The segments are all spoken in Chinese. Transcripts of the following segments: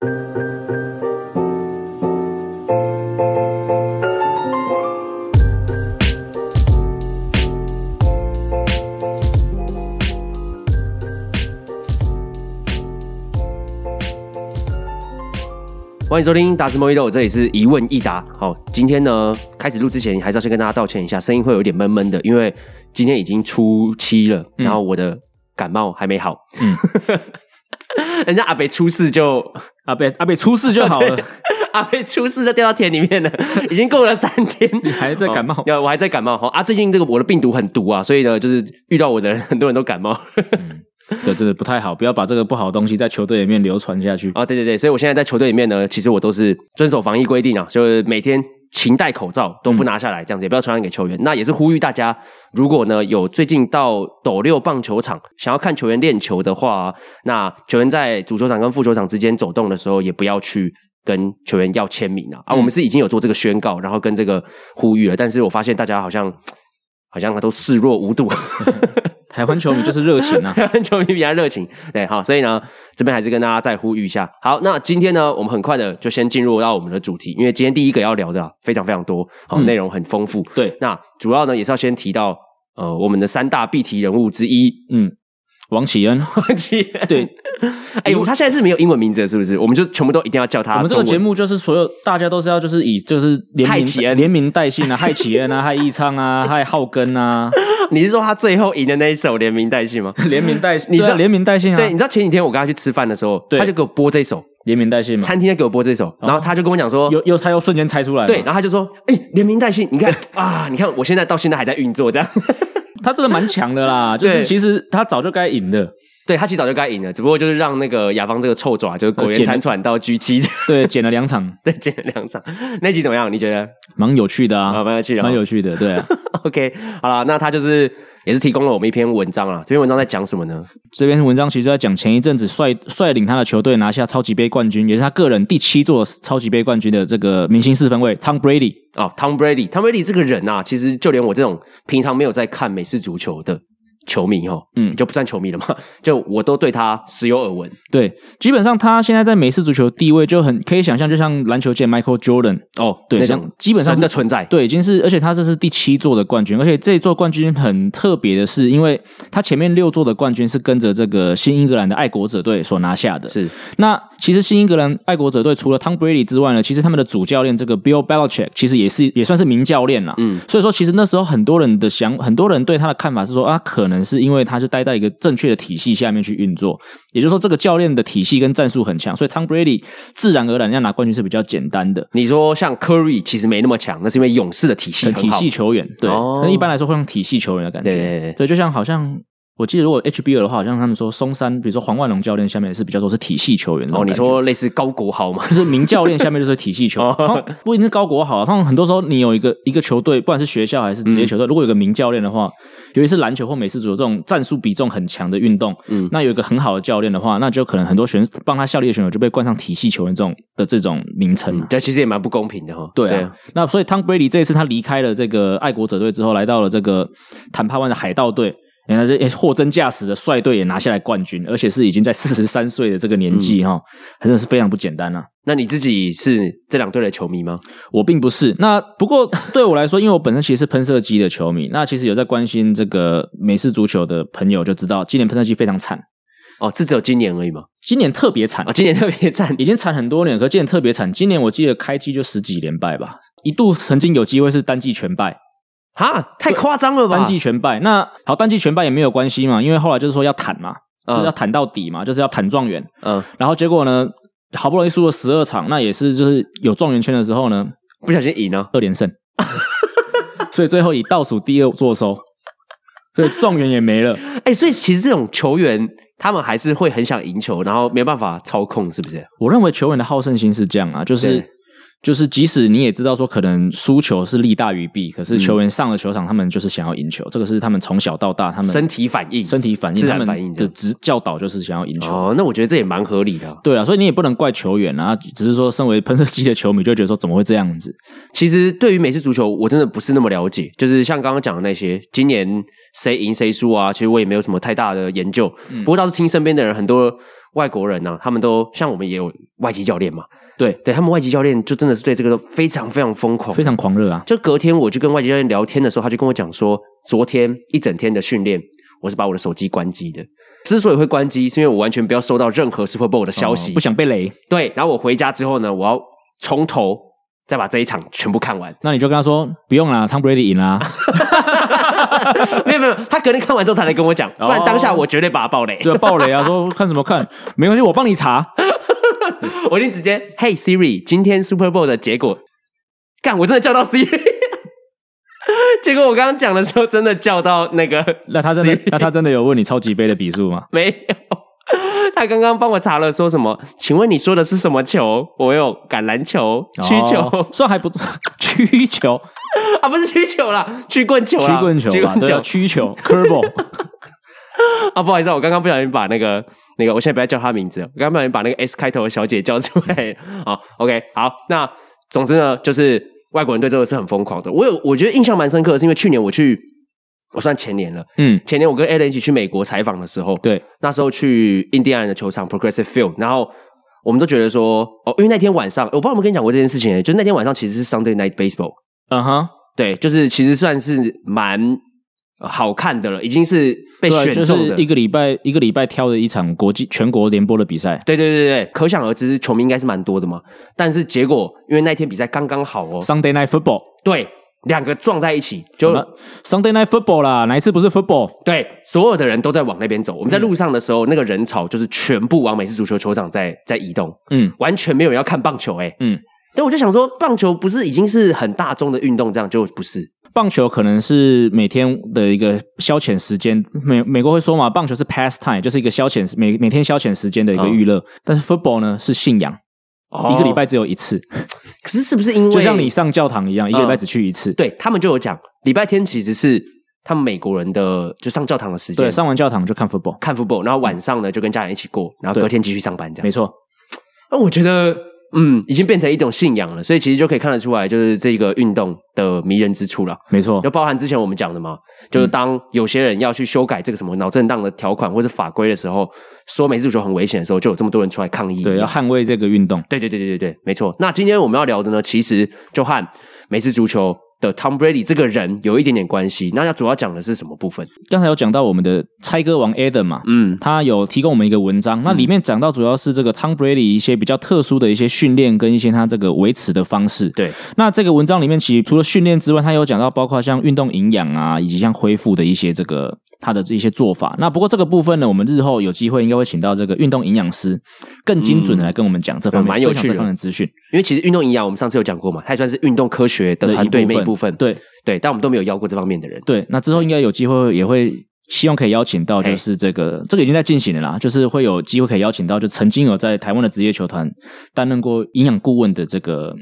欢迎收听达斯莫伊豆，这里是一问一答。好，今天呢，开始录之前，还是要先跟大家道歉一下，声音会有点闷闷的，因为今天已经初七了，嗯、然后我的感冒还没好。嗯，人家阿北出事就阿北阿北出事就好了，阿北出事就掉到田里面了，已经过了三天，你还在感冒？要我还在感冒。好啊，最近这个我的病毒很毒啊，所以呢，就是遇到我的人，很多人都感冒。嗯对，这个不太好，不要把这个不好的东西在球队里面流传下去啊！对对对，所以我现在在球队里面呢，其实我都是遵守防疫规定啊，就是每天勤戴口罩，都不拿下来，这样子也不要传染给球员。那也是呼吁大家，如果呢有最近到斗六棒球场想要看球员练球的话，那球员在主球场跟副球场之间走动的时候，也不要去跟球员要签名啊！啊，我们是已经有做这个宣告，然后跟这个呼吁了，但是我发现大家好像好像都视若无睹。台湾球迷就是热情啊！台湾球迷比较热情，对，好，所以呢，这边还是跟大家再呼吁一下。好，那今天呢，我们很快的就先进入到我们的主题，因为今天第一个要聊的啊，非常非常多，好，内容很丰富。对，那主要呢也是要先提到呃我们的三大必提人物之一，嗯。王启恩，王启恩，对，哎、欸，他现在是没有英文名字的，是不是？我们就全部都一定要叫他。我们这个节目就是所有大家都是要就是以就是连名连名带姓啊，害启恩啊，害义昌啊，害浩根啊。你是说他最后赢的那一首连名带姓吗？连名带姓，你知道连名带姓啊？对，你知道前几天我跟他去吃饭的时候，他就给我播这首连名带姓嘛。餐厅在给我播这首，然后他就跟我讲说，又又他又瞬间猜出来，对，然后他就说，哎、欸，连名带姓，你看 啊，你看我现在到现在还在运作，这样，他真的蛮强的啦，就是其实他早就该赢的。对，他其实早就该赢了，只不过就是让那个亚方这个臭爪，就是苟延残喘到 G 七，对，剪了两场，对，剪了两场。那集怎么样？你觉得？蛮有趣的啊，蛮有趣的，蛮有趣的，对啊。OK，好了，那他就是也是提供了我们一篇文章啊。这篇文章在讲什么呢？这篇文章其实在讲前一阵子率率领他的球队拿下超级杯冠军，也是他个人第七座超级杯冠军的这个明星四分卫 Tom Brady 哦，Tom Brady，Tom Brady 这个人啊，其实就连我这种平常没有在看美式足球的。球迷哈，嗯，就不算球迷了嘛，就我都对他时有耳闻。对，基本上他现在在美式足球地位就很可以想象，就像篮球界 Michael Jordan 哦，对，像基本上的存在，对，已经是，而且他这是第七座的冠军，而且这一座冠军很特别的是，因为他前面六座的冠军是跟着这个新英格兰的爱国者队所拿下的。是，那其实新英格兰爱国者队除了 Tom Brady 之外呢，其实他们的主教练这个 Bill Belichick 其实也是也算是名教练啦。嗯，所以说其实那时候很多人的想，很多人对他的看法是说啊，可能是因为他是待。在一个正确的体系下面去运作，也就是说，这个教练的体系跟战术很强，所以 Tom Brady 自然而然要拿冠军是比较简单的。你说像 Curry 其实没那么强，那是因为勇士的体系很好，体系球员对，那、哦、一般来说会用体系球员的感觉，对对对，对，就像好像。我记得如果 HBL 的话，好像他们说松山，比如说黄万龙教练下面是比较多是体系球员的。哦，你说类似高国豪吗？就是名教练下面就是体系球员。哦、不一定是高国豪，他们很多时候你有一个一个球队，不管是学校还是职业球队，嗯、如果有个名教练的话，尤其是篮球或美式足球这种战术比重很强的运动，嗯，那有一个很好的教练的话，那就可能很多选手帮他效力的选手就被冠上体系球员这种的这种名称。这、嗯、其实也蛮不公平的哈。对啊，对啊，那所以 Tom Brady 这一次他离开了这个爱国者队之后，来到了这个坦帕湾的海盗队。你看这货真价实的率队也拿下来冠军，而且是已经在四十三岁的这个年纪哈，还真的是非常不简单啊。那你自己是这两队的球迷吗？我并不是。那不过对我来说，因为我本身其实是喷射机的球迷，那其实有在关心这个美式足球的朋友就知道，今年喷射机非常惨哦。是只有今年而已吗？今年特别惨啊！今年特别惨，已经惨很多年，可是今年特别惨。今年我记得开季就十几连败吧，一度曾经有机会是单季全败。哈，太夸张了吧！单季全败，那好，单季全败也没有关系嘛，因为后来就是说要谈嘛，嗯、就是要谈到底嘛，就是要谈状元。嗯，然后结果呢，好不容易输了十二场，那也是就是有状元圈的时候呢，不小心赢了二连胜，所以最后以倒数第二坐收，所以状元也没了。哎、欸，所以其实这种球员，他们还是会很想赢球，然后没办法操控，是不是？我认为球员的好胜心是这样啊，就是。就是，即使你也知道说可能输球是利大于弊，可是球员上了球场，他们就是想要赢球。这个是他们从小到大他们身体反应，身体反应，他们的指教导就是想要赢球。哦，那我觉得这也蛮合理的。对啊，所以你也不能怪球员啊，只是说身为喷射机的球迷就会觉得说怎么会这样子？其实对于美式足球，我真的不是那么了解。就是像刚刚讲的那些，今年谁赢谁输啊，其实我也没有什么太大的研究。不过倒是听身边的人很多。外国人呢、啊，他们都像我们也有外籍教练嘛。对，对他们外籍教练就真的是对这个都非常非常疯狂，非常狂热啊！就隔天我就跟外籍教练聊天的时候，他就跟我讲说，昨天一整天的训练，我是把我的手机关机的。之所以会关机，是因为我完全不要收到任何 Super Bowl 的消息，哦，不想被雷。对，然后我回家之后呢，我要从头再把这一场全部看完。那你就跟他说，不用啦，Tom Brady 赢啦。没有没有，他隔天看完之后才来跟我讲，不然当下我绝对把他爆雷。对，爆雷啊！说看什么看？没关系，我帮你查。我一定直接，Hey Siri，今天 Super Bowl 的结果，干，我真的叫到 Siri，结果我刚刚讲的时候，真的叫到那个，那他真的，那他真的有问你超级杯的比数吗？没有，他刚刚帮我查了，说什么？请问你说的是什么球？我有橄榄球、曲球，哦、算还不错，曲球啊，不是曲球啦，曲棍球啦，曲棍球，曲棍球，曲球，Curveball。啊，不好意思，我刚刚不小心把那个那个，我现在不要叫她名字，我刚刚不小心把那个 S 开头的小姐叫出来。好，OK，好，那总之呢，就是外国人对这个是很疯狂的。我有，我觉得印象蛮深刻的，是因为去年我去，我算前年了，嗯，前年我跟 Alan 一起去美国采访的时候，对，那时候去印第安人的球场 Progressive Field，然后我们都觉得说，哦，因为那天晚上，我不知道有没有跟你讲过这件事情，就是那天晚上其实是 Sunday Night Baseball，嗯哼，对，就是其实算是蛮。好看的了，已经是被选中的，就是、一个礼拜一个礼拜挑的一场国际全国联播的比赛。对对对对，可想而知，球迷应该是蛮多的嘛。但是结果，因为那天比赛刚刚好哦，Sunday Night Football，对，两个撞在一起，就 Sunday Night Football 啦，哪一次不是 Football？对，所有的人都在往那边走。我们在路上的时候，嗯、那个人潮就是全部往美式足球球场在在移动，嗯，完全没有人要看棒球、欸，哎，嗯。但我就想说，棒球不是已经是很大众的运动，这样就不是。棒球可能是每天的一个消遣时间，美美国会说嘛，棒球是 pastime，就是一个消遣每每天消遣时间的一个娱乐。哦、但是 football 呢是信仰，哦、一个礼拜只有一次。可是是不是因为就像你上教堂一样，一个礼拜只去一次？嗯、对他们就有讲，礼拜天其实是他们美国人的就上教堂的时间。对，上完教堂就看 football，看 football，然后晚上呢就跟家人一起过，然后隔天继续上班这样。没错。那我觉得。嗯，已经变成一种信仰了，所以其实就可以看得出来，就是这个运动的迷人之处了。没错，就包含之前我们讲的嘛，就是当有些人要去修改这个什么脑震荡的条款或者法规的时候，说美式足球很危险的时候，就有这么多人出来抗议。对，要捍卫这个运动。对对对对对对，没错。那今天我们要聊的呢，其实就和美式足球的 Tom Brady 这个人有一点点关系，那他主要讲的是什么部分？刚才有讲到我们的猜歌王 Adam 嘛，嗯，他有提供我们一个文章，那里面讲到主要是这个 Tom Brady 一些比较特殊的一些训练跟一些他这个维持的方式。对，那这个文章里面其实除了训练之外，他有讲到包括像运动营养啊，以及像恢复的一些这个。他的一些做法，那不过这个部分呢，我们日后有机会应该会请到这个运动营养师，更精准的来跟我们讲这方面、嗯、蛮有趣的方面资讯。因为其实运动营养我们上次有讲过嘛，它也算是运动科学的团队一部分。对对，但我们都没有邀过这方面的人。对，那之后应该有机会也会希望可以邀请到，就是这个、欸、这个已经在进行了啦，就是会有机会可以邀请到，就曾经有在台湾的职业球团担任过营养顾问的这个。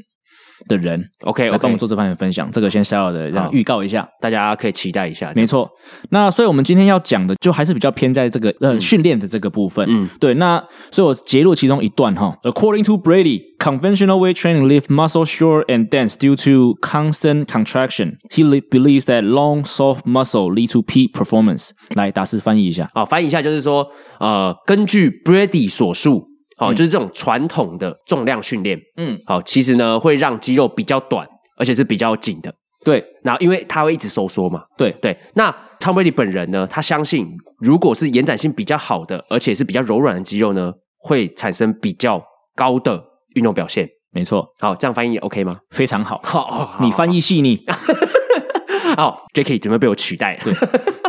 的人，OK. 来帮我们做这方面的分享，这个先小小的让预告一下，大家可以期待一下。没错，那所以我们今天要讲的就还是比较偏在这个呃、嗯、训练的这个部分。嗯，对，那所以我截录其中一段哈。According to Brady, conventional weight training leaves muscle short and dense due to constant contraction. He believes that long, soft muscle lead to peak performance. 来，达斯翻译一下。好，翻译一下就是说，呃，根据 Brady 所述。好，就是这种传统的重量训练，嗯，好，其实呢会让肌肉比较短，而且是比较紧的，对。然后因为它会一直收缩嘛，对对。那 Tom Brady 本人呢，他相信如果是延展性比较好的，而且是比较柔软的肌肉呢，会产生比较高的运动表现。没错。好，这样翻译 OK 吗？非常好。好，你翻译细腻。好，Jacky 准备被我取代了。对，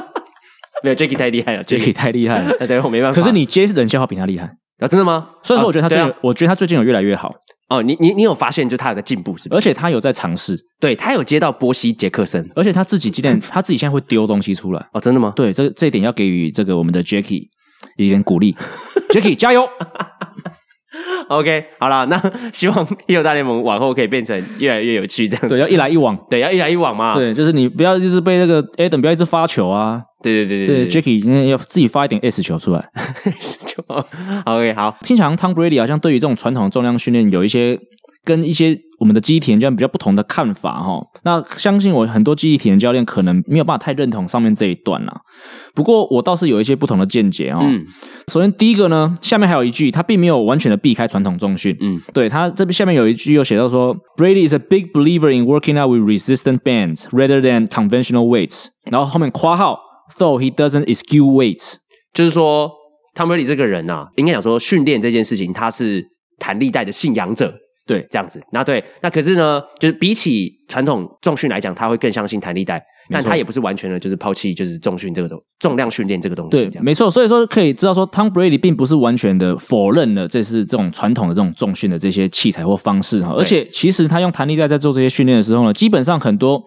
没有 Jacky 太厉害了，Jacky 太厉害了。对，我没办法。可是你接冷笑话比他厉害。啊，真的吗？所以说，我觉得他最近，啊啊、我觉得他最近有越来越好哦。你你你有发现，就他有在进步，是不是？而且他有在尝试，对他有接到波西杰克森，而且他自己今天 他自己现在会丢东西出来哦，真的吗？对，这这一点要给予这个我们的 Jackie 一点鼓励，Jackie 加油。OK，好了，那 希望《一流大联盟》往后可以变成越来越有趣，这样子。对，要一来一往，对，要一来一往嘛。对，就是你不要就是被那个 Adam 不要一直发球啊。对对对对，对，Jacky 今天要自己发一点 S 球出来。S 球，OK，好。经常 Tom Brady 好像对于这种传统的重量训练有一些跟一些我们的记忆体能教练比较不同的看法哈。那相信我，很多记忆体能教练可能没有办法太认同上面这一段啦。不过我倒是有一些不同的见解哦。嗯，首先第一个呢，下面还有一句，他并没有完全的避开传统重训。嗯，对，他这边下面有一句又写到说，Brady is a big believer in working out with resistant bands rather than conventional weights。然后后面括号，though he doesn't eschew weights，就是说，Tom Brady 这个人啊，应该讲说训练这件事情，他是弹力带的信仰者。对，这样子，那对，那可是呢，就是比起传统重训来讲，他会更相信弹力带，但他也不是完全的，就是抛弃就是重训这个东重量训练这个东西。对，没错，所以说可以知道说，Tom Brady 并不是完全的否认了这是这种传统的这种重训的这些器材或方式哈，而且其实他用弹力带在做这些训练的时候呢，基本上很多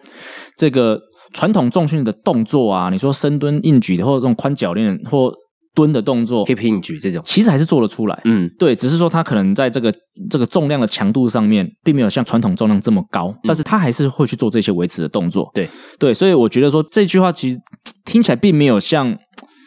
这个传统重训的动作啊，你说深蹲、硬举的，或者这种宽脚链或。蹲的动作，hip hinge 举这种，其实还是做得出来。嗯，对，只是说他可能在这个这个重量的强度上面，并没有像传统重量这么高，嗯、但是他还是会去做这些维持的动作。对，对，所以我觉得说这句话其实听起来并没有像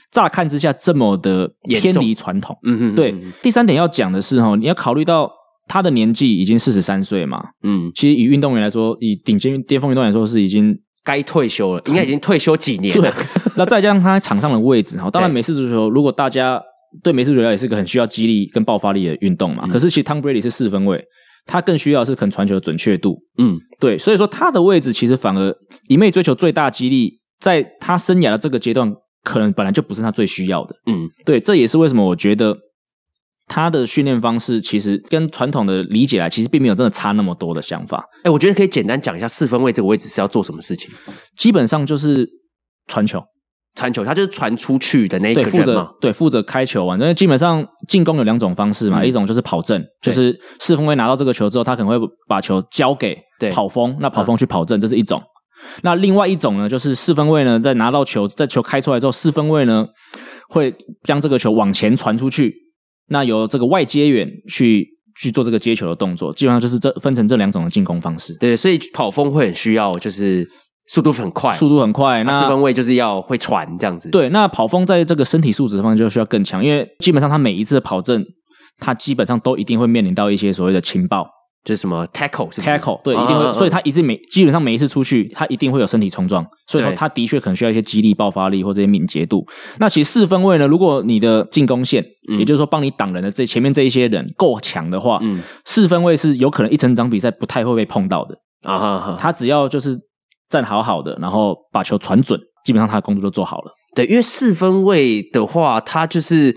乍看之下这么的偏离传统。嗯嗯，对。第三点要讲的是哈，你要考虑到他的年纪已经四十三岁嘛。嗯，其实以运动员来说，以顶尖巅峰运动员来说是已经。该退休了，应该已经退休几年了。那再加上他在场上的位置哈，当然美式足球，如果大家对美式足球也是个很需要激励跟爆发力的运动嘛。嗯、可是其实 Tom Brady 是四分位，他更需要是可能传球的准确度。嗯，对，所以说他的位置其实反而一味追求最大激励，在他生涯的这个阶段，可能本来就不是他最需要的。嗯，对，这也是为什么我觉得。他的训练方式其实跟传统的理解来，其实并没有真的差那么多的想法。哎，我觉得可以简单讲一下四分卫这个位置是要做什么事情。基本上就是传球，传球，他就是传出去的那一个人对，负责对负责开球啊。因为基本上进攻有两种方式嘛，嗯、一种就是跑阵，就是四分卫拿到这个球之后，他可能会把球交给跑锋，那跑锋去跑阵，这是一种。那另外一种呢，就是四分卫呢在拿到球，在球开出来之后，四分卫呢会将这个球往前传出去。那由这个外接员去去做这个接球的动作，基本上就是这分成这两种的进攻方式。对，所以跑锋会很需要，就是速度很快，速度很快。那四分卫就是要会传这样子。对，那跑锋在这个身体素质方面就需要更强，因为基本上他每一次的跑阵，他基本上都一定会面临到一些所谓的情报。就是什么 tackle 是 tackle 对，一定会，所以他一直每基本上每一次出去，他一定会有身体冲撞，所以说他的确可能需要一些激励、爆发力或这些敏捷度。那其实四分位呢，如果你的进攻线，也就是说帮你挡人的这前面这一些人够强的话，嗯，四分位是有可能一整场比赛不太会被碰到的啊。他只要就是站好好的，然后把球传准，基本上他的工作就做好了。对，因为四分位的话，它就是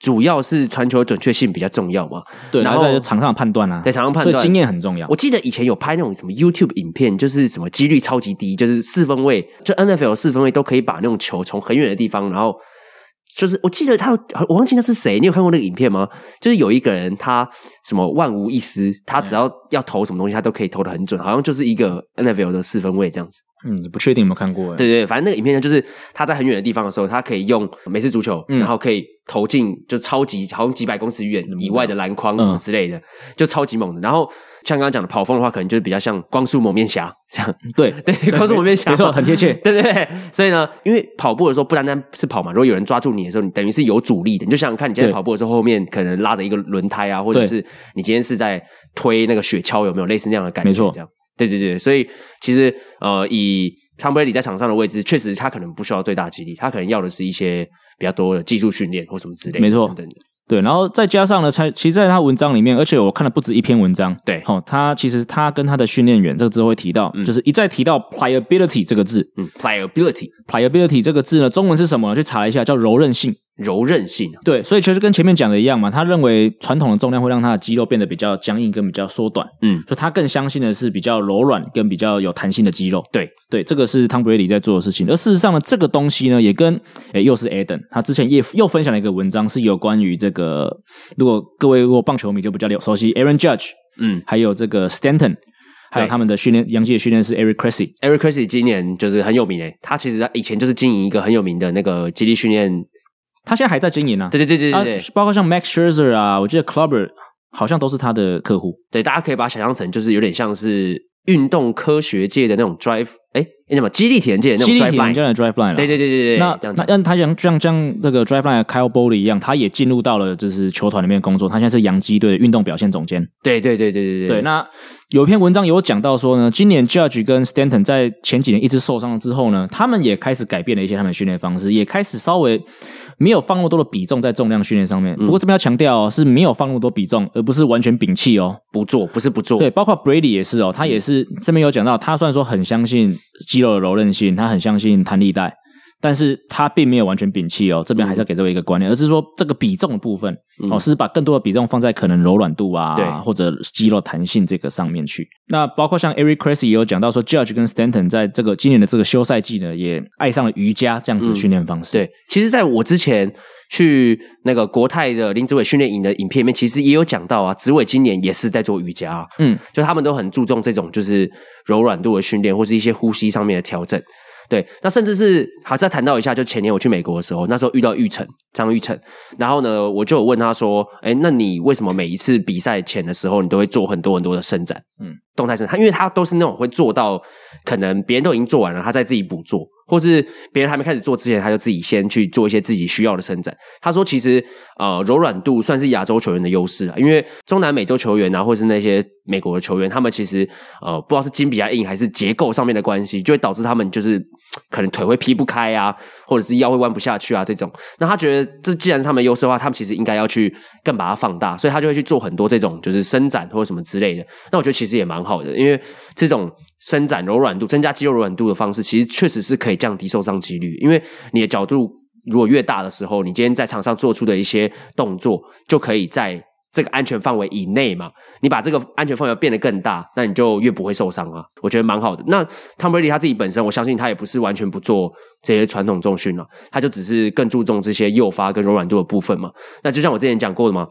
主要是传球准确性比较重要嘛。对，然后在场上判断啊，在场上判断，经验很重要。我记得以前有拍那种什么 YouTube 影片，就是什么几率超级低，就是四分位，就 NFL 四分位都可以把那种球从很远的地方，然后就是我记得他，我忘记那是谁，你有看过那个影片吗？就是有一个人，他什么万无一失，他只要要投什么东西，他都可以投的很准，好像就是一个 NFL 的四分位这样子。嗯，你不确定有没有看过？对对，反正那个影片呢，就是他在很远的地方的时候，他可以用美式足球，嗯、然后可以投进就超级好像几百公尺远以外的篮筐什么之类的，嗯、就超级猛的。然后像刚刚讲的跑风的话，可能就是比较像光速蒙面侠这样。对对，光速蒙面侠，没错，很贴切。对对对，所以呢，因为跑步的时候不单单是跑嘛，如果有人抓住你的时候，你等于是有阻力的。你就想想看，你今天跑步的时候，后面可能拉着一个轮胎啊，或者是你今天是在推那个雪橇，有没有类似那样的感觉？没错，这样。对对对，所以其实呃以。Tom Brady 在场上的位置，确实他可能不需要最大激励，他可能要的是一些比较多的技术训练或什么之类的。没错，对，然后再加上呢，才其实在他文章里面，而且我看了不止一篇文章，对，好，他其实他跟他的训练员，这个之后会提到，嗯、就是一再提到 pliability 这个字，嗯，pliability，pliability 这个字呢，中文是什么呢？去查一下，叫柔韧性。柔韧性，对，所以其实跟前面讲的一样嘛，他认为传统的重量会让他的肌肉变得比较僵硬跟比较缩短，嗯，所以他更相信的是比较柔软跟比较有弹性的肌肉，对，对，这个是 Tom Brady 在做的事情。而事实上呢，这个东西呢，也跟诶又是 Adam，他之前也又分享了一个文章，是有关于这个，如果各位如果棒球迷就比较熟悉 Aaron Judge，嗯，还有这个 Stanton，还有他们的训练洋基的训练师 Eric Cressey，Eric Cressey 今年就是很有名诶，他其实他以前就是经营一个很有名的那个肌力训练。他现在还在经营呢、啊，对对对对对，啊、包括像 Max Scherzer 啊，我记得 Clubber 好像都是他的客户。对，大家可以把它想象成就是有点像是运动科学界的那种 drive，哎，那什么激励体能界的那种 drive line，drive line 对对对对对。那那让他像像像那个 drive line Kyle Boley 一样，他也进入到了就是球团里面工作，他现在是洋基队运动表现总监。对对对对对对。对，那有一篇文章有讲到说呢，今年 Judge 跟 Stanton 在前几年一直受伤了之后呢，他们也开始改变了一些他们的训练方式，也开始稍微。没有放那么多的比重在重量训练上面，不过这边要强调哦，是没有放那么多比重，而不是完全摒弃哦，不做，不是不做。对，包括 Brady 也是哦，他也是这边有讲到，他虽然说很相信肌肉的柔韧性，他很相信弹力带。但是他并没有完全摒弃哦，这边还是要给这位一个观念，嗯、而是说这个比重的部分、嗯、哦，是把更多的比重放在可能柔软度啊，对。或者肌肉弹性这个上面去。那包括像 Eric Cressey 也有讲到说，Judge 跟 Stanton 在这个今年的这个休赛季呢，也爱上了瑜伽这样子的训练方式。嗯、对，其实在我之前去那个国泰的林子伟训练营的影片里面，其实也有讲到啊，子伟今年也是在做瑜伽，嗯，就他们都很注重这种就是柔软度的训练，或是一些呼吸上面的调整。对，那甚至是还是要谈到一下，就前年我去美国的时候，那时候遇到玉成张玉成，然后呢，我就有问他说：“哎，那你为什么每一次比赛前的时候，你都会做很多很多的伸展？嗯，动态伸展？他因为他都是那种会做到，可能别人都已经做完了，他再自己补做。”或是别人还没开始做之前，他就自己先去做一些自己需要的伸展。他说：“其实呃，柔软度算是亚洲球员的优势啊，因为中南美洲球员啊，或是那些美国的球员，他们其实呃，不知道是筋比较硬，还是结构上面的关系，就会导致他们就是可能腿会劈不开啊，或者是腰会弯不下去啊这种。那他觉得这既然是他们优势的话，他们其实应该要去更把它放大，所以他就会去做很多这种就是伸展或者什么之类的。那我觉得其实也蛮好的，因为这种。”伸展柔软度，增加肌肉柔软度的方式，其实确实是可以降低受伤几率。因为你的角度如果越大的时候，你今天在场上做出的一些动作，就可以在这个安全范围以内嘛。你把这个安全范围变得更大，那你就越不会受伤啊。我觉得蛮好的。那 Tom Brady 他自己本身，我相信他也不是完全不做这些传统重训了，他就只是更注重这些诱发跟柔软度的部分嘛。那就像我之前讲过的嘛。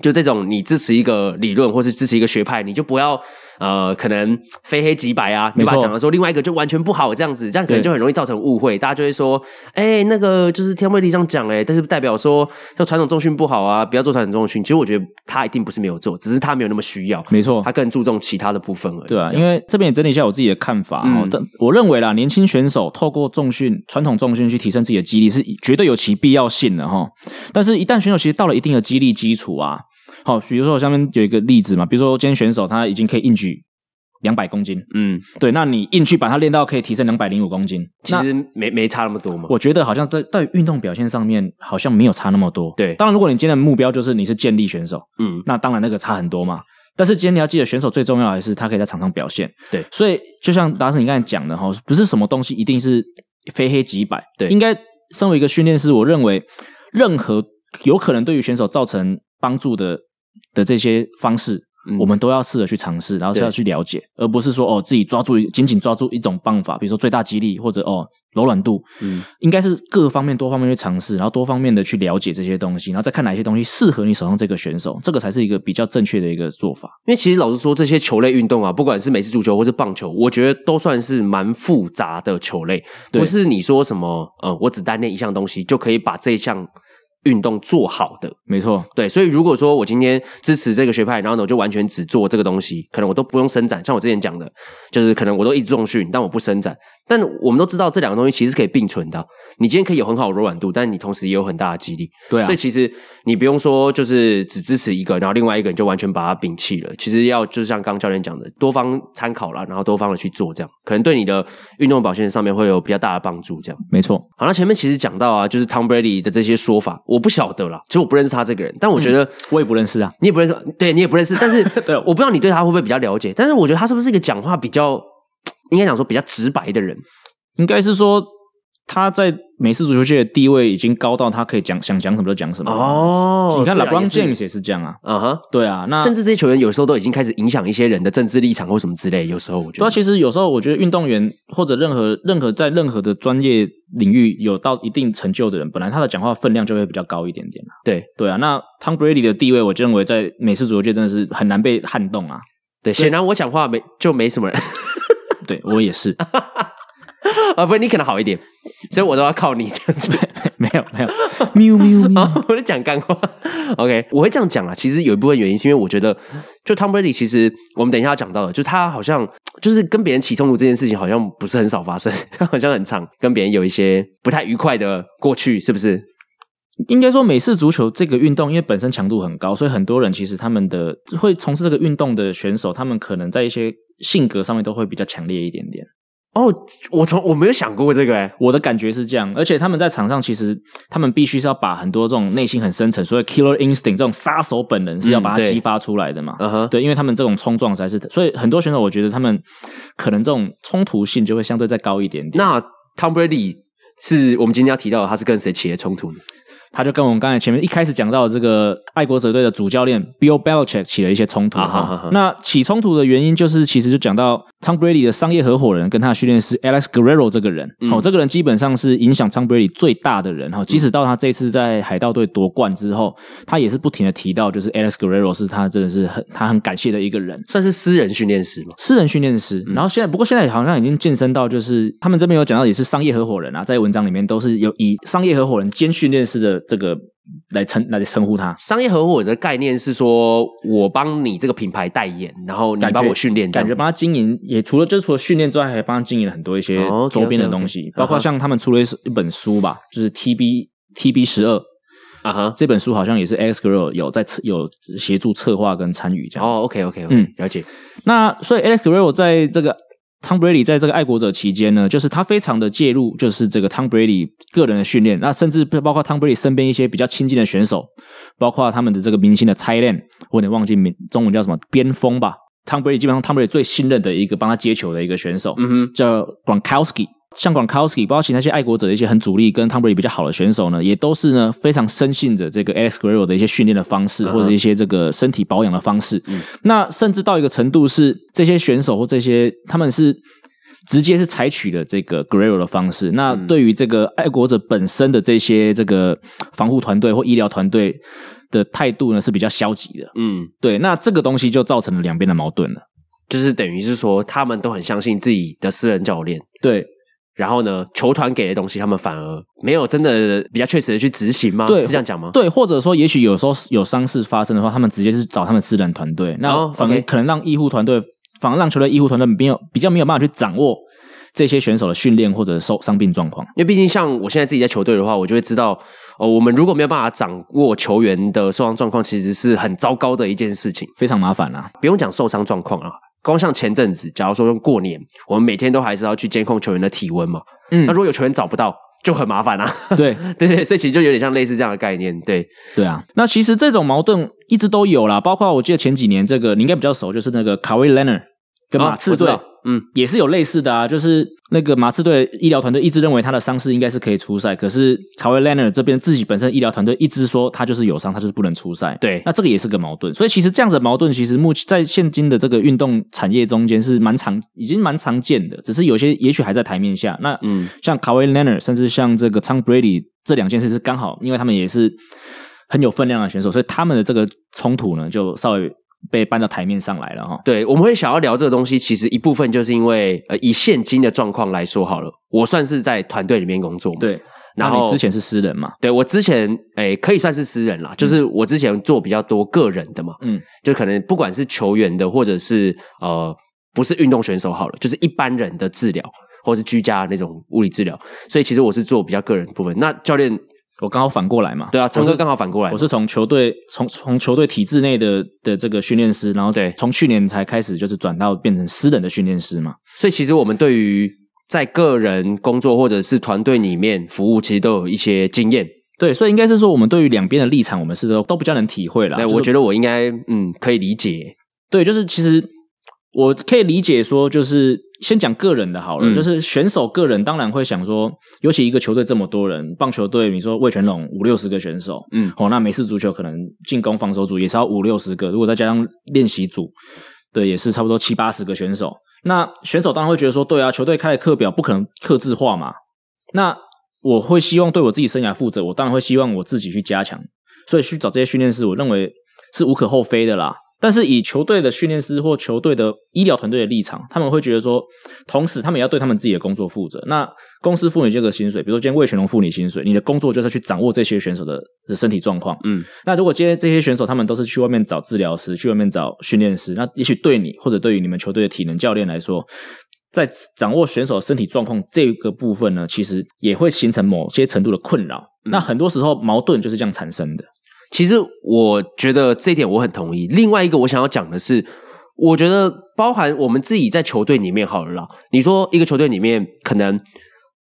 就这种，你支持一个理论，或是支持一个学派，你就不要呃，可能非黑即白啊。你把它讲的说，另外一个就完全不好，这样子，这样可能就很容易造成误会。大家就会说，哎、欸，那个就是天威力这样讲，哎，但是不代表说就传统重训不好啊，不要做传统重训。其实我觉得他一定不是没有做，只是他没有那么需要。没错，他更注重其他的部分而已。对啊，因为这边也整理一下我自己的看法哦。但、嗯、我认为啦，年轻选手透过重训、传统重训去提升自己的肌力是绝对有其必要性的哈。但是，一旦选手其实到了一定的肌力基础啊。好，比如说我下面有一个例子嘛，比如说今天选手他已经可以硬举两百公斤，嗯，对，那你硬去把它练到可以提升两百零五公斤，其实没没差那么多嘛。我觉得好像在在运动表现上面好像没有差那么多。对，当然如果你今天的目标就是你是健力选手，嗯，那当然那个差很多嘛。但是今天你要记得，选手最重要还是他可以在场上表现。对，所以就像达斯你刚才讲的哈，不是什么东西一定是非黑即白。对，应该身为一个训练师，我认为任何有可能对于选手造成帮助的。的这些方式，嗯、我们都要试着去尝试，然后是要去了解，而不是说哦自己抓住紧紧抓住一种办法，比如说最大肌力或者哦柔软度，嗯，应该是各方面多方面去尝试，然后多方面的去了解这些东西，然后再看哪些东西适合你手上这个选手，这个才是一个比较正确的一个做法。因为其实老实说，这些球类运动啊，不管是美式足球或是棒球，我觉得都算是蛮复杂的球类，对不是你说什么呃，我只单练一项东西就可以把这一项。运动做好的，没错，对，所以如果说我今天支持这个学派，然后呢，我就完全只做这个东西，可能我都不用伸展，像我之前讲的，就是可能我都一直重训，但我不伸展。但我们都知道这两个东西其实是可以并存的。你今天可以有很好的柔软度，但是你同时也有很大的肌力，对啊。所以其实你不用说就是只支持一个，然后另外一个你就完全把它摒弃了。其实要就是像刚教练讲的，多方参考啦，然后多方的去做，这样可能对你的运动表现上面会有比较大的帮助。这样没错。好，那前面其实讲到啊，就是 Tom Brady 的这些说法，我不晓得啦，其实我不认识他这个人，但我觉得、嗯、我也不认识啊，你也不认识，对你也不认识，但是 对，我不知道你对他会不会比较了解，但是我觉得他是不是一个讲话比较应该讲说比较直白的人。应该是说他在美式足球界的地位已经高到他可以讲想讲什么就讲什么哦。你看 LeBron James 也是这样啊，嗯哼，对啊，那甚至这些球员有时候都已经开始影响一些人的政治立场或什么之类。有时候我觉得，对，其实有时候我觉得运动员或者任何任何在任何的专业领域有到一定成就的人，本来他的讲话分量就会比较高一点点。对对啊，那 Tom Brady 的地位，我就认为在美式足球界真的是很难被撼动啊。对，显然我讲话没就没什么人，对我也是。啊，不是你可能好一点，所以我都要靠你这样子。没有没有，喵喵喵，我在讲干话。OK，我会这样讲啊。其实有一部分原因是因为我觉得，就 Tom Brady，其实我们等一下要讲到的，就他好像就是跟别人起冲突这件事情，好像不是很少发生，好像很常跟别人有一些不太愉快的过去，是不是？应该说，美式足球这个运动，因为本身强度很高，所以很多人其实他们的会从事这个运动的选手，他们可能在一些性格上面都会比较强烈一点点。哦，我从我没有想过这个诶，我的感觉是这样。而且他们在场上，其实他们必须是要把很多这种内心很深沉，所谓 killer instinct 这种杀手本能是要把它激发出来的嘛。嗯哼，对，因为他们这种冲撞才是，所以很多选手我觉得他们可能这种冲突性就会相对再高一点点。那 Tom Brady 是我们今天要提到的，他是跟谁起的冲突呢？他就跟我们刚才前面一开始讲到的这个爱国者队的主教练 Bill Belichick 起了一些冲突。啊哈哈那起冲突的原因就是，其实就讲到 Tom Brady 的商业合伙人跟他的训练师 Alex Guerrero 这个人。哦，这个人基本上是影响 Tom Brady 最大的人。哈，即使到他这次在海盗队夺冠之后，他也是不停的提到，就是 Alex Guerrero 是他真的是很他很感谢的一个人，算是私人训练师嘛。私人训练师。然后现在，不过现在好像已经晋升到，就是他们这边有讲到也是商业合伙人啊，在文章里面都是有以商业合伙人兼训练师的这个。来称来称呼他，商业合伙的概念是说，我帮你这个品牌代言，然后你帮我训练，感觉帮他经营，也除了就除了训练之外，还帮他经营了很多一些周边的东西，哦、okay, okay, okay. 包括像他们出了一本书吧，就是 TB TB 十二啊哈，这本书好像也是 Alex Guerrero 有在策有协助策划跟参与这样。哦，OK OK OK，嗯，了解。那所以 Alex Guerrero 在这个。Tom Brady 在这个爱国者期间呢，就是他非常的介入，就是这个 Tom Brady 个人的训练，那甚至包括 Tom Brady 身边一些比较亲近的选手，包括他们的这个明星的 tight end，我有点忘记名中文叫什么边锋吧。Tom Brady 基本上 Tom Brady 最信任的一个帮他接球的一个选手，嗯哼，叫 Gronkowski。像 Gronkowski，包括其他一些爱国者的一些很主力跟 Tom Brady 比较好的选手呢，也都是呢非常深信着这个 Alex Guerrero 的一些训练的方式，或者一些这个身体保养的方式。嗯、那甚至到一个程度是，这些选手或这些他们是直接是采取了这个 Guerrero 的方式。那对于这个爱国者本身的这些这个防护团队或医疗团队的态度呢是比较消极的。嗯，对。那这个东西就造成了两边的矛盾了，就是等于是说他们都很相信自己的私人教练。对。然后呢，球团给的东西，他们反而没有真的比较确实的去执行吗？对，是这样讲吗？对，或者说，也许有时候有伤势发生的话，他们直接是找他们私人团队，那反而可能让医护团队，反而让球队医护团队没有比较没有办法去掌握这些选手的训练或者受伤病状况。因为毕竟像我现在自己在球队的话，我就会知道，哦，我们如果没有办法掌握球员的受伤状况，其实是很糟糕的一件事情，非常麻烦啊。不用讲受伤状况啊。光像前阵子，假如说用过年，我们每天都还是要去监控球员的体温嘛。嗯，那如果有球员找不到，就很麻烦啊。对，对对，所以其实就有点像类似这样的概念。对，对啊。那其实这种矛盾一直都有啦，包括我记得前几年这个你应该比较熟，就是那个 Kawhi Leonard 跟马刺队。哦嗯，也是有类似的啊，就是那个马刺队医疗团队一直认为他的伤势应该是可以出赛，可是 Kawhi Leonard 这边自己本身医疗团队一直说他就是有伤，他就是不能出赛。对，那这个也是个矛盾。所以其实这样子的矛盾，其实目前在现今的这个运动产业中间是蛮常，已经蛮常见的，只是有些也许还在台面下。那嗯，像 Kawhi Leonard，甚至像这个 Tom Brady 这两件事是刚好，因为他们也是很有分量的选手，所以他们的这个冲突呢，就稍微。被搬到台面上来了哈，对，我们会想要聊这个东西，其实一部分就是因为，呃，以现今的状况来说好了，我算是在团队里面工作，对，然后你之前是私人嘛，对，我之前，诶，可以算是私人啦，就是我之前做比较多个人的嘛，嗯，就可能不管是球员的，或者是呃，不是运动选手好了，就是一般人的治疗，或者是居家那种物理治疗，所以其实我是做比较个人的部分，那教练。我刚好反过来嘛，对啊，从这刚好反过来，我是从球队从从球队体制内的的这个训练师，然后对，从去年才开始就是转到变成私人的训练师嘛，所以其实我们对于在个人工作或者是团队里面服务，其实都有一些经验，对，所以应该是说我们对于两边的立场，我们是都都比较能体会了。对，我觉得我应该嗯可以理解，对，就是其实。我可以理解说，就是先讲个人的好了，嗯、就是选手个人当然会想说，尤其一个球队这么多人，棒球队你说魏全龙五六十个选手，嗯，哦，那美式足球可能进攻防守组也是要五六十个，如果再加上练习组，对，也是差不多七八十个选手。那选手当然会觉得说，对啊，球队开的课表不可能客制化嘛，那我会希望对我自己生涯负责，我当然会希望我自己去加强，所以去找这些训练师，我认为是无可厚非的啦。但是以球队的训练师或球队的医疗团队的立场，他们会觉得说，同时他们也要对他们自己的工作负责。那公司付你这个薪水，比如说今天魏全龙付你薪水，你的工作就是去掌握这些选手的的身体状况。嗯，那如果今天这些选手他们都是去外面找治疗师，去外面找训练师，那也许对你或者对于你们球队的体能教练来说，在掌握选手的身体状况这个部分呢，其实也会形成某些程度的困扰。嗯、那很多时候矛盾就是这样产生的。其实我觉得这一点我很同意。另外一个我想要讲的是，我觉得包含我们自己在球队里面好了啦。你说一个球队里面可能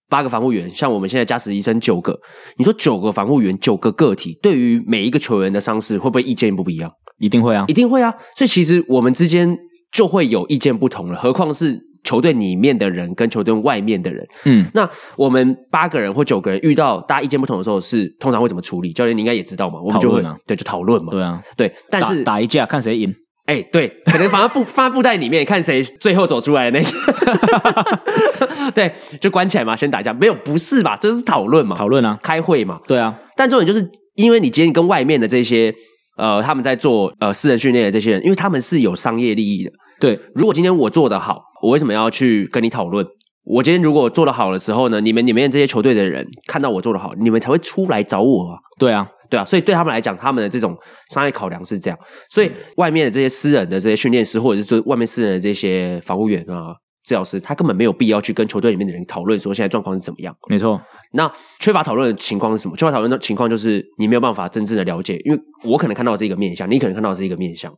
八个防护员，像我们现在加时医生九个，你说九个防护员九个个体，对于每一个球员的伤势会不会意见不一样？一定会啊，一定会啊。所以其实我们之间就会有意见不同了，何况是。球队里面的人跟球队外面的人，嗯，那我们八个人或九个人遇到大家意见不同的时候，是通常会怎么处理？教练你应该也知道嘛，我们就会对就讨论嘛，对啊，对，但是打，打一架看谁赢，哎、欸，对，可能放 在布放在布袋里面看谁最后走出来的那个，对，就关起来嘛，先打一架，没有不是吧？这是讨论嘛，讨论啊，开会嘛，对啊，但重点就是因为你今天跟外面的这些呃他们在做呃私人训练的这些人，因为他们是有商业利益的。对，如果今天我做得好，我为什么要去跟你讨论？我今天如果做得好的时候呢，你们里面这些球队的人看到我做得好，你们才会出来找我啊。对啊，对啊，所以对他们来讲，他们的这种商业考量是这样。所以外面的这些私人的这些训练师，或者是说外面私人的这些防护员啊。治疗师他根本没有必要去跟球队里面的人讨论说现在状况是怎么样。没错，那缺乏讨论的情况是什么？缺乏讨论的情况就是你没有办法真正的了解，因为我可能看到的是一个面相，你可能看到的是一个面相，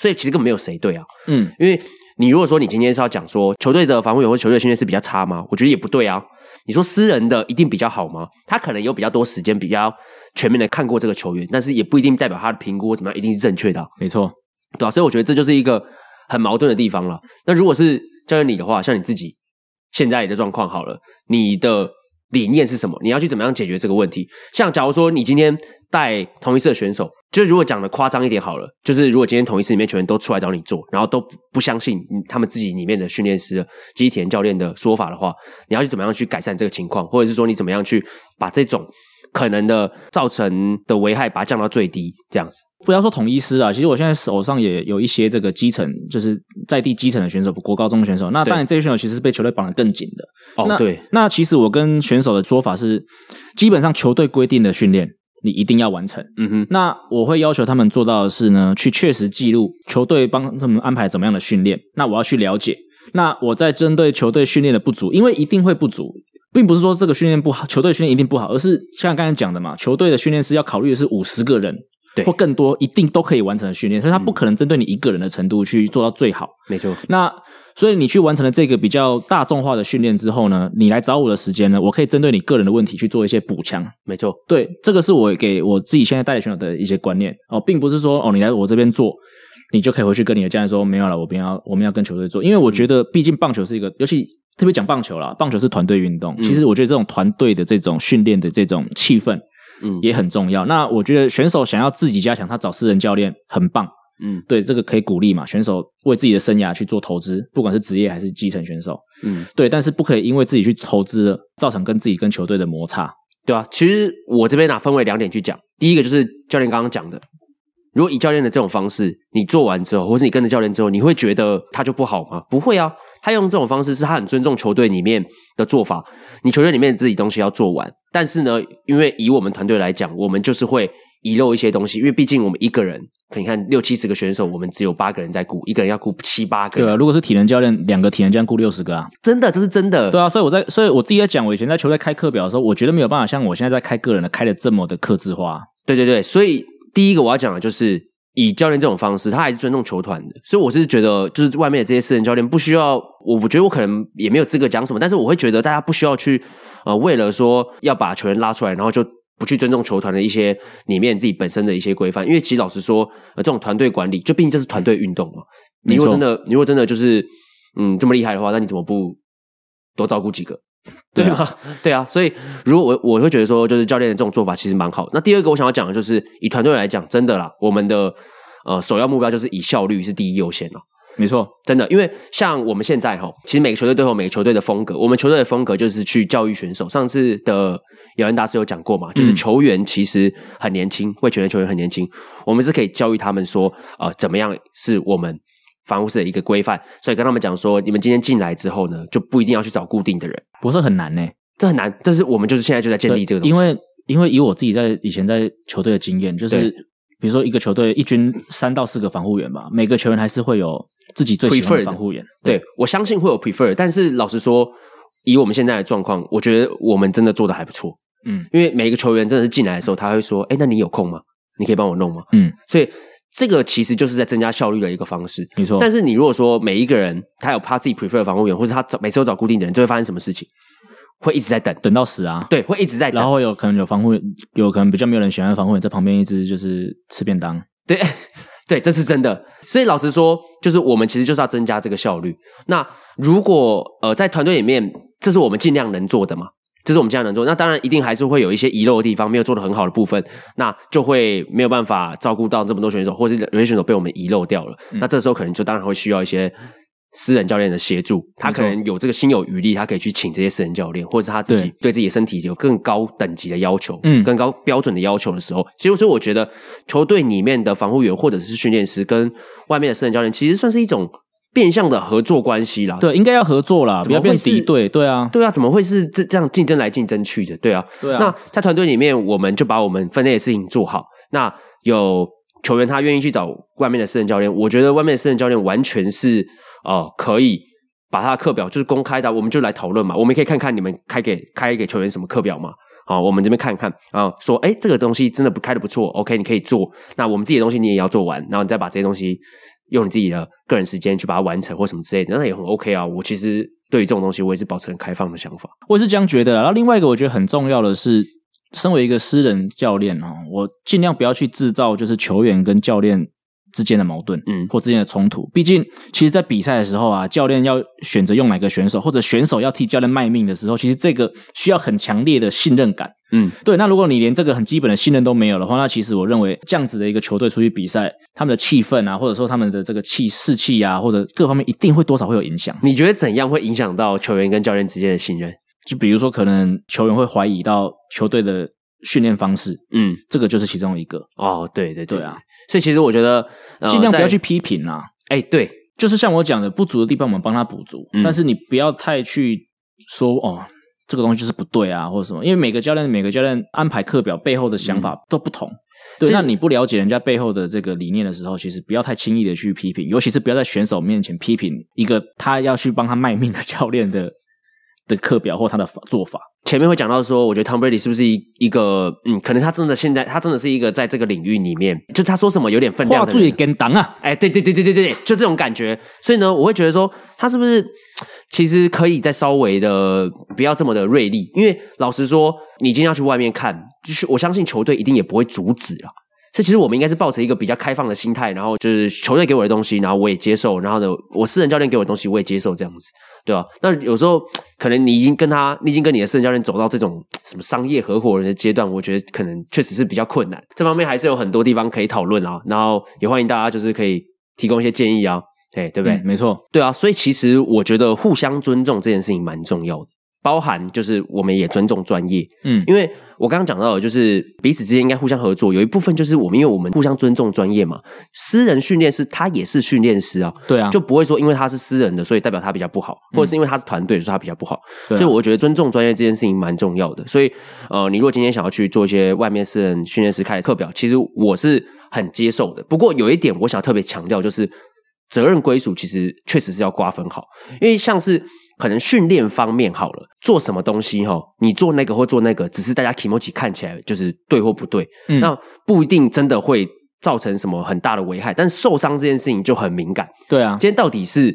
所以其实根本没有谁对啊。嗯，因为你如果说你今天是要讲说球队的防卫员或球队训练是比较差吗？我觉得也不对啊。你说私人的一定比较好吗？他可能有比较多时间，比较全面的看过这个球员，但是也不一定代表他的评估怎么样一定是正确的啊。没错，对啊，所以我觉得这就是一个很矛盾的地方了。那如果是教练你的话，像你自己。现在的状况好了，你的理念是什么？你要去怎么样解决这个问题？像假如说你今天带同一次选手，就如果讲的夸张一点好了，就是如果今天同一次里面球员都出来找你做，然后都不相信他们自己里面的训练师的机体教练的说法的话，你要去怎么样去改善这个情况？或者是说你怎么样去把这种可能的造成的危害把它降到最低？这样子。不要说统一师啊，其实我现在手上也有一些这个基层，就是在地基层的选手，国高中的选手。那当然，这些选手其实是被球队绑得更紧的。哦，那对。那其实我跟选手的说法是，基本上球队规定的训练，你一定要完成。嗯哼。那我会要求他们做到的是呢，去确实记录球队帮他们安排怎么样的训练。那我要去了解。那我在针对球队训练的不足，因为一定会不足，并不是说这个训练不好，球队训练一定不好，而是像刚才讲的嘛，球队的训练师要考虑的是五十个人。对，或更多一定都可以完成的训练，所以他不可能针对你一个人的程度去做到最好。没错。那所以你去完成了这个比较大众化的训练之后呢，你来找我的时间呢，我可以针对你个人的问题去做一些补强。没错。对，这个是我给我自己现在带的选手的一些观念哦，并不是说哦，你来我这边做，你就可以回去跟你的家人说没有了，我不要，我们要跟球队做，因为我觉得毕竟棒球是一个，尤其特别讲棒球啦，棒球是团队运动。其实我觉得这种团队的这种训练的这种气氛。嗯，也很重要。那我觉得选手想要自己加强，他找私人教练很棒。嗯，对，这个可以鼓励嘛。选手为自己的生涯去做投资，不管是职业还是基层选手。嗯，对，但是不可以因为自己去投资了，造成跟自己跟球队的摩擦，对吧？其实我这边呢，分为两点去讲。第一个就是教练刚刚讲的，如果以教练的这种方式，你做完之后，或是你跟着教练之后，你会觉得他就不好吗？不会啊。他用这种方式是他很尊重球队里面的做法，你球队里面自己东西要做完，但是呢，因为以我们团队来讲，我们就是会遗漏一些东西，因为毕竟我们一个人，你看六七十个选手，我们只有八个人在顾，一个人要顾七八个。对啊，如果是体能教练，两个体能教练顾六十个啊，真的，这是真的。对啊，所以我在，所以我自己在讲，我以前在球队开课表的时候，我觉得没有办法像我现在在开个人的开的这么的克制化。对对对，所以第一个我要讲的就是。以教练这种方式，他还是尊重球团的，所以我是觉得，就是外面的这些私人教练不需要，我我觉得我可能也没有资格讲什么，但是我会觉得大家不需要去，呃，为了说要把球员拉出来，然后就不去尊重球团的一些里面自己本身的一些规范，因为其实老实说，呃，这种团队管理，就毕竟这是团队运动嘛，你如果真的，你如果真的就是，嗯，这么厉害的话，那你怎么不多照顾几个？对啊？对啊，所以如果我我会觉得说，就是教练的这种做法其实蛮好。那第二个我想要讲的就是，以团队来讲，真的啦，我们的呃首要目标就是以效率是第一优先哦。没错，真的，因为像我们现在哈，其实每个球队都有每个球队的风格。我们球队的风格就是去教育选手。上次的姚安大师有讲过嘛，就是球员其实很年轻，味全的球员很年轻，我们是可以教育他们说，呃，怎么样是我们防护室的一个规范。所以跟他们讲说，你们今天进来之后呢，就不一定要去找固定的人，不是很难呢？这很难，但是我们就是现在就在建立这个东西。因为因为以我自己在以前在球队的经验，就是。比如说，一个球队一军三到四个防护员吧，每个球员还是会有自己最喜欢的防护员。对，我相信会有 prefer，但是老实说，以我们现在的状况，我觉得我们真的做的还不错。嗯，因为每一个球员真的是进来的时候，他会说：“哎，那你有空吗？你可以帮我弄吗？”嗯，所以这个其实就是在增加效率的一个方式。没错。但是你如果说每一个人他有他自己 prefer 的防护员，或者他找每次都找固定的人，就会发生什么事情？会一直在等，等到死啊！对，会一直在等，然后有可能有防护员，有可能比较没有人喜欢的防护员在旁边一直就是吃便当。对，对，这是真的。所以老实说，就是我们其实就是要增加这个效率。那如果呃在团队里面，这是我们尽量能做的嘛？这是我们现在能做。那当然一定还是会有一些遗漏的地方，没有做的很好的部分，那就会没有办法照顾到这么多选手，或是有些选手被我们遗漏掉了。嗯、那这时候可能就当然会需要一些。私人教练的协助，他可能有这个心有余力，他可以去请这些私人教练，或者是他自己对自己的身体有更高等级的要求，嗯，更高标准的要求的时候，其实所以我觉得球队里面的防护员或者是训练师跟外面的私人教练，其实算是一种变相的合作关系啦。对，应该要合作啦，不要变敌对。对啊，对啊，怎么会是这这样竞争来竞争去的？对啊，对啊。那在团队里面，我们就把我们分内的事情做好。那有球员他愿意去找外面的私人教练，我觉得外面的私人教练完全是哦可以。把他的课表就是公开的，我们就来讨论嘛。我们可以看看你们开给开给球员什么课表嘛。好，我们这边看一看啊，说哎，这个东西真的不开的不错，OK，你可以做。那我们自己的东西你也要做完，然后你再把这些东西用你自己的个人时间去把它完成或什么之类的，那也很 OK 啊。我其实对于这种东西，我也是保持很开放的想法。我也是这样觉得。然后另外一个我觉得很重要的是，身为一个私人教练啊，我尽量不要去制造就是球员跟教练之间的矛盾，嗯，或之间的冲突，毕竟，其实，在比赛的时候啊，教练要选择用哪个选手，或者选手要替教练卖命的时候，其实这个需要很强烈的信任感，嗯，对。那如果你连这个很基本的信任都没有的话，那其实我认为这样子的一个球队出去比赛，他们的气氛啊，或者说他们的这个气士气啊，或者各方面一定会多少会有影响。你觉得怎样会影响到球员跟教练之间的信任？就比如说，可能球员会怀疑到球队的。训练方式，嗯，这个就是其中一个哦，对对对啊，所以其实我觉得尽量不要去批评啦，哎，对，就是像我讲的，不足的地方我们帮他补足，但是你不要太去说哦，这个东西就是不对啊，或者什么，因为每个教练每个教练安排课表背后的想法都不同，对，那你不了解人家背后的这个理念的时候，其实不要太轻易的去批评，尤其是不要在选手面前批评一个他要去帮他卖命的教练的的课表或他的做法。前面会讲到说，我觉得 Tom Brady 是不是一一个，嗯，可能他真的现在他真的是一个在这个领域里面，就他说什么有点分量的，话最跟当啊，哎，对对对对对对，就这种感觉。所以呢，我会觉得说，他是不是其实可以再稍微的不要这么的锐利，因为老实说，你今天要去外面看，就是我相信球队一定也不会阻止啊。所以其实我们应该是抱着一个比较开放的心态，然后就是球队给我的东西，然后我也接受，然后呢，我私人教练给我的东西我也接受，这样子。对吧？那有时候可能你已经跟他，你已经跟你的私人教练走到这种什么商业合伙人的阶段，我觉得可能确实是比较困难。这方面还是有很多地方可以讨论啊。然后也欢迎大家就是可以提供一些建议啊，哎，对不对？嗯，没错，对啊。所以其实我觉得互相尊重这件事情蛮重要的。包含就是我们也尊重专业，嗯，因为我刚刚讲到的，就是彼此之间应该互相合作。有一部分就是我们，因为我们互相尊重专业嘛。私人训练师他也是训练师啊，对啊，就不会说因为他是私人的，所以代表他比较不好，或者是因为他是团队，所以他比较不好。嗯、所以我觉得尊重专业这件事情蛮重要的。所以呃，你如果今天想要去做一些外面私人训练师开的课表，其实我是很接受的。不过有一点我想特别强调，就是责任归属其实确实是要瓜分好，因为像是。可能训练方面好了，做什么东西哈，你做那个或做那个，只是大家 kimochi 看起来就是对或不对，嗯，那不一定真的会造成什么很大的危害。但是受伤这件事情就很敏感，对啊，今天到底是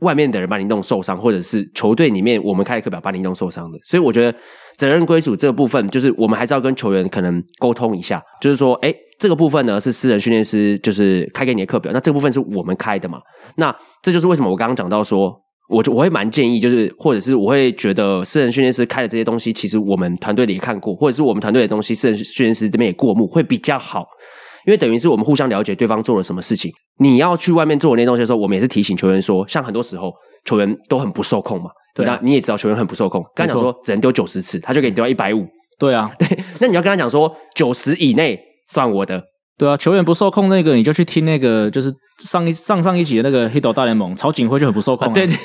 外面的人把你弄受伤，或者是球队里面我们开的课表把你弄受伤的？所以我觉得责任归属这个部分，就是我们还是要跟球员可能沟通一下，就是说，哎，这个部分呢是私人训练师就是开给你的课表，那这个部分是我们开的嘛？那这就是为什么我刚刚讲到说。我就我会蛮建议，就是或者是我会觉得私人训练师开的这些东西，其实我们团队里也看过，或者是我们团队的东西，私人训练师这边也过目，会比较好。因因为等于是我们互相了解对方做了什么事情。你要去外面做那些东西的时候，我们也是提醒球员说，像很多时候球员都很不受控嘛。对啊，那你也知道球员很不受控，刚才讲说只能丢九十次，他就给你丢到一百五。对啊，对，那你要跟他讲说九十以内算我的。对啊，球员不受控那个，你就去听那个，就是上一上上一集的那个《Hito 大联盟》，曹景辉就很不受控啊。啊对对，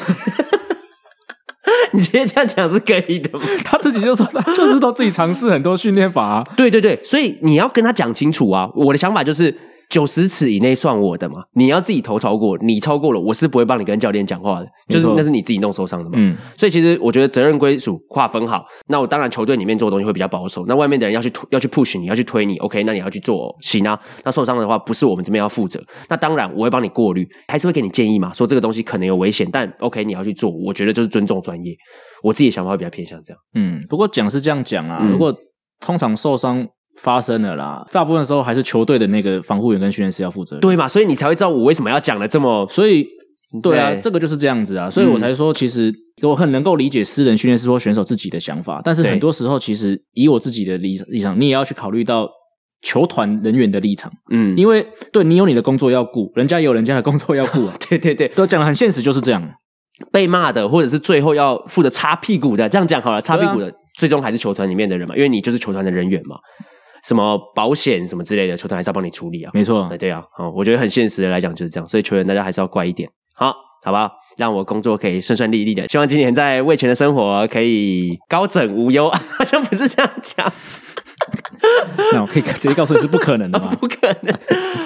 你直接这样讲是可以的吗？他自己就说，他就是都自己尝试很多训练法啊。对对对，所以你要跟他讲清楚啊。我的想法就是。九十尺以内算我的嘛？你要自己头超过，你超过了，我是不会帮你跟教练讲话的，就是那是你自己弄受伤的嘛。嗯，所以其实我觉得责任归属划分好。那我当然球队里面做的东西会比较保守，那外面的人要去要去 push 你，要去推你，OK？那你要去做行啊。那受伤的话，不是我们这边要负责。那当然我会帮你过滤，还是会给你建议嘛，说这个东西可能有危险，但 OK 你要去做，我觉得就是尊重专业。我自己的想法会比较偏向这样。嗯，不过讲是这样讲啊，嗯、如果通常受伤。发生了啦，大部分的时候还是球队的那个防护员跟训练师要负责，对嘛？所以你才会知道我为什么要讲的这么，所以对啊，对。这个就是这样子啊，所以我才说，其实我很能够理解私人训练师或选手自己的想法，但是很多时候，其实以我自己的立立场，你也要去考虑到球团人员的立场，嗯，因为对你有你的工作要顾，人家也有人家的工作要顾 啊，对对对，都讲的很现实，就是这样，被骂的或者是最后要负责擦屁股的，这样讲好了，擦屁股的最终还是球团里面的人嘛，因为你就是球团的人员嘛。什么保险什么之类的，球团还是要帮你处理啊。没错，对对啊，哦，我觉得很现实的来讲就是这样，所以球员大家还是要乖一点，好，好吧，让我工作可以顺顺利利的。希望今年在魏全的生活可以高枕无忧，好像不是这样讲。那我可以直接告诉你是不可能的吗？不可能，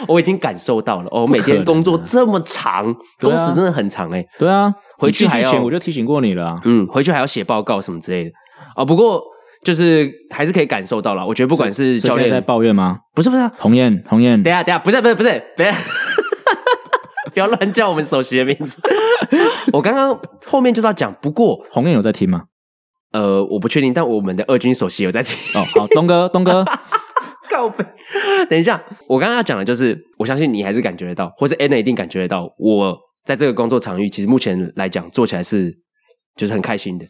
我已经感受到了。哦，每天工作这么长，工时真的很长哎。对啊，回去还要，我就提醒过你了，嗯，回去还要写报告什么之类的。哦，不过。就是还是可以感受到了，我觉得不管是教练在抱怨吗？不是不是，鸿雁鸿雁，等下等下，不是不是不是，不要 不要乱叫我们首席的名字。我刚刚后面就是要讲，不过鸿雁有在听吗？呃，我不确定，但我们的二军首席有在听。哦，好，东哥 东哥，告白。等一下，我刚刚要讲的就是，我相信你还是感觉得到，或是 Anna 一定感觉得到，我在这个工作场域，其实目前来讲做起来是就是很开心的。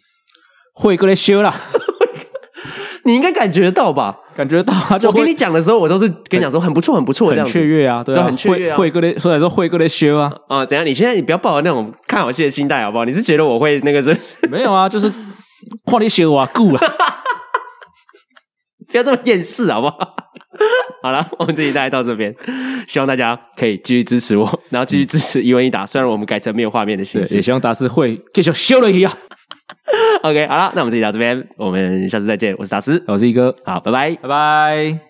会过来修啦。你应该感觉得到吧？感觉到啊！我跟你讲的时候，我都是跟你讲说很不错，很不错，这样很雀跃啊，对啊，很雀跃啊。所以说会哥的修啊啊！怎样？你现在你不要抱着那种看好戏的心态好不好？你是觉得我会那个是？没有啊，就是夸你修啊，够了，不要这么厌世好不好？好了，我们这一代到这边，希望大家可以继续支持我，然后继续支持一问一答。虽然我们改成没有画面的形式，也希望大师会继续修了一样。OK，好了，那我们这集到这边，我们下次再见。我是达斯，我是一哥，好，拜拜，拜拜。